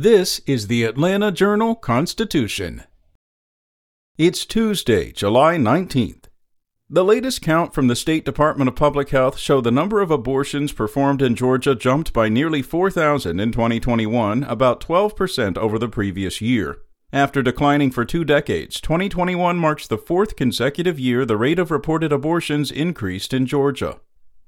This is the Atlanta Journal Constitution. It's Tuesday, July 19th. The latest count from the State Department of Public Health show the number of abortions performed in Georgia jumped by nearly 4,000 in 2021, about 12% over the previous year. After declining for two decades, 2021 marks the fourth consecutive year the rate of reported abortions increased in Georgia.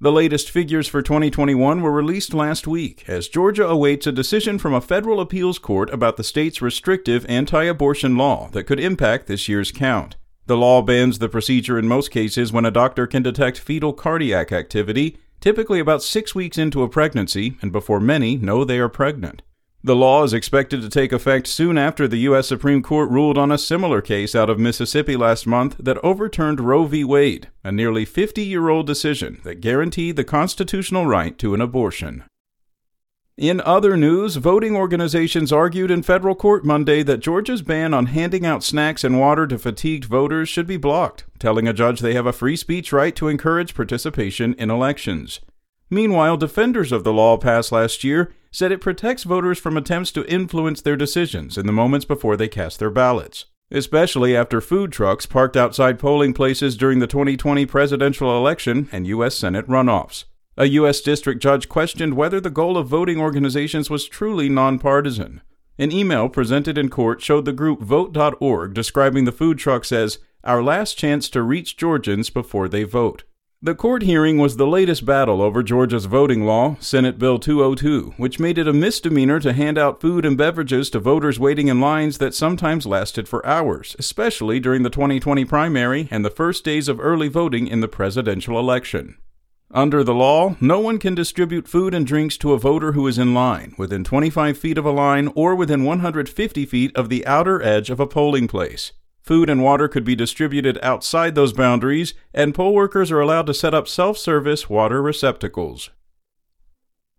The latest figures for 2021 were released last week as Georgia awaits a decision from a federal appeals court about the state's restrictive anti abortion law that could impact this year's count. The law bans the procedure in most cases when a doctor can detect fetal cardiac activity, typically about six weeks into a pregnancy and before many know they are pregnant. The law is expected to take effect soon after the U.S. Supreme Court ruled on a similar case out of Mississippi last month that overturned Roe v. Wade, a nearly 50 year old decision that guaranteed the constitutional right to an abortion. In other news, voting organizations argued in federal court Monday that Georgia's ban on handing out snacks and water to fatigued voters should be blocked, telling a judge they have a free speech right to encourage participation in elections. Meanwhile, defenders of the law passed last year said it protects voters from attempts to influence their decisions in the moments before they cast their ballots, especially after food trucks parked outside polling places during the 2020 presidential election and U.S. Senate runoffs. A U.S. district judge questioned whether the goal of voting organizations was truly nonpartisan. An email presented in court showed the group Vote.org describing the food trucks as our last chance to reach Georgians before they vote. The court hearing was the latest battle over Georgia's voting law, Senate Bill 202, which made it a misdemeanor to hand out food and beverages to voters waiting in lines that sometimes lasted for hours, especially during the 2020 primary and the first days of early voting in the presidential election. Under the law, no one can distribute food and drinks to a voter who is in line, within 25 feet of a line, or within 150 feet of the outer edge of a polling place. Food and water could be distributed outside those boundaries, and poll workers are allowed to set up self service water receptacles.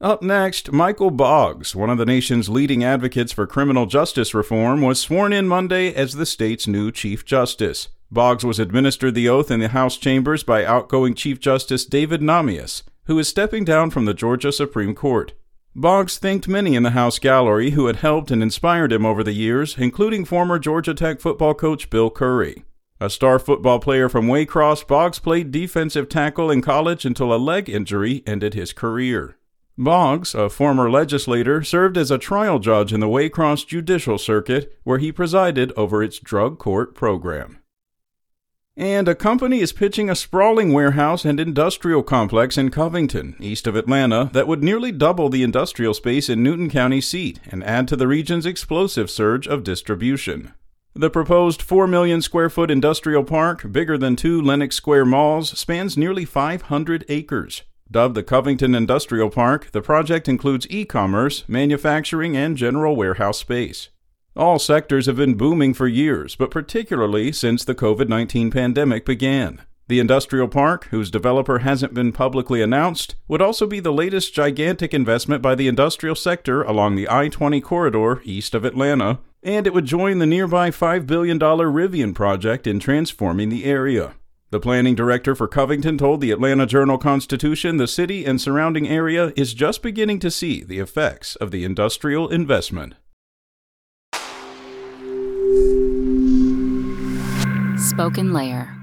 Up next, Michael Boggs, one of the nation's leading advocates for criminal justice reform, was sworn in Monday as the state's new Chief Justice. Boggs was administered the oath in the House chambers by outgoing Chief Justice David Nahmias, who is stepping down from the Georgia Supreme Court. Boggs thanked many in the House gallery who had helped and inspired him over the years, including former Georgia Tech football coach Bill Curry. A star football player from Waycross, Boggs played defensive tackle in college until a leg injury ended his career. Boggs, a former legislator, served as a trial judge in the Waycross Judicial Circuit, where he presided over its drug court program. And a company is pitching a sprawling warehouse and industrial complex in Covington, east of Atlanta, that would nearly double the industrial space in Newton County seat and add to the region's explosive surge of distribution. The proposed 4 million square foot industrial park, bigger than two Lenox Square malls, spans nearly 500 acres. Dubbed the Covington Industrial Park, the project includes e commerce, manufacturing, and general warehouse space. All sectors have been booming for years, but particularly since the COVID 19 pandemic began. The industrial park, whose developer hasn't been publicly announced, would also be the latest gigantic investment by the industrial sector along the I 20 corridor east of Atlanta, and it would join the nearby $5 billion Rivian project in transforming the area. The planning director for Covington told the Atlanta Journal Constitution the city and surrounding area is just beginning to see the effects of the industrial investment. SpokenLayer.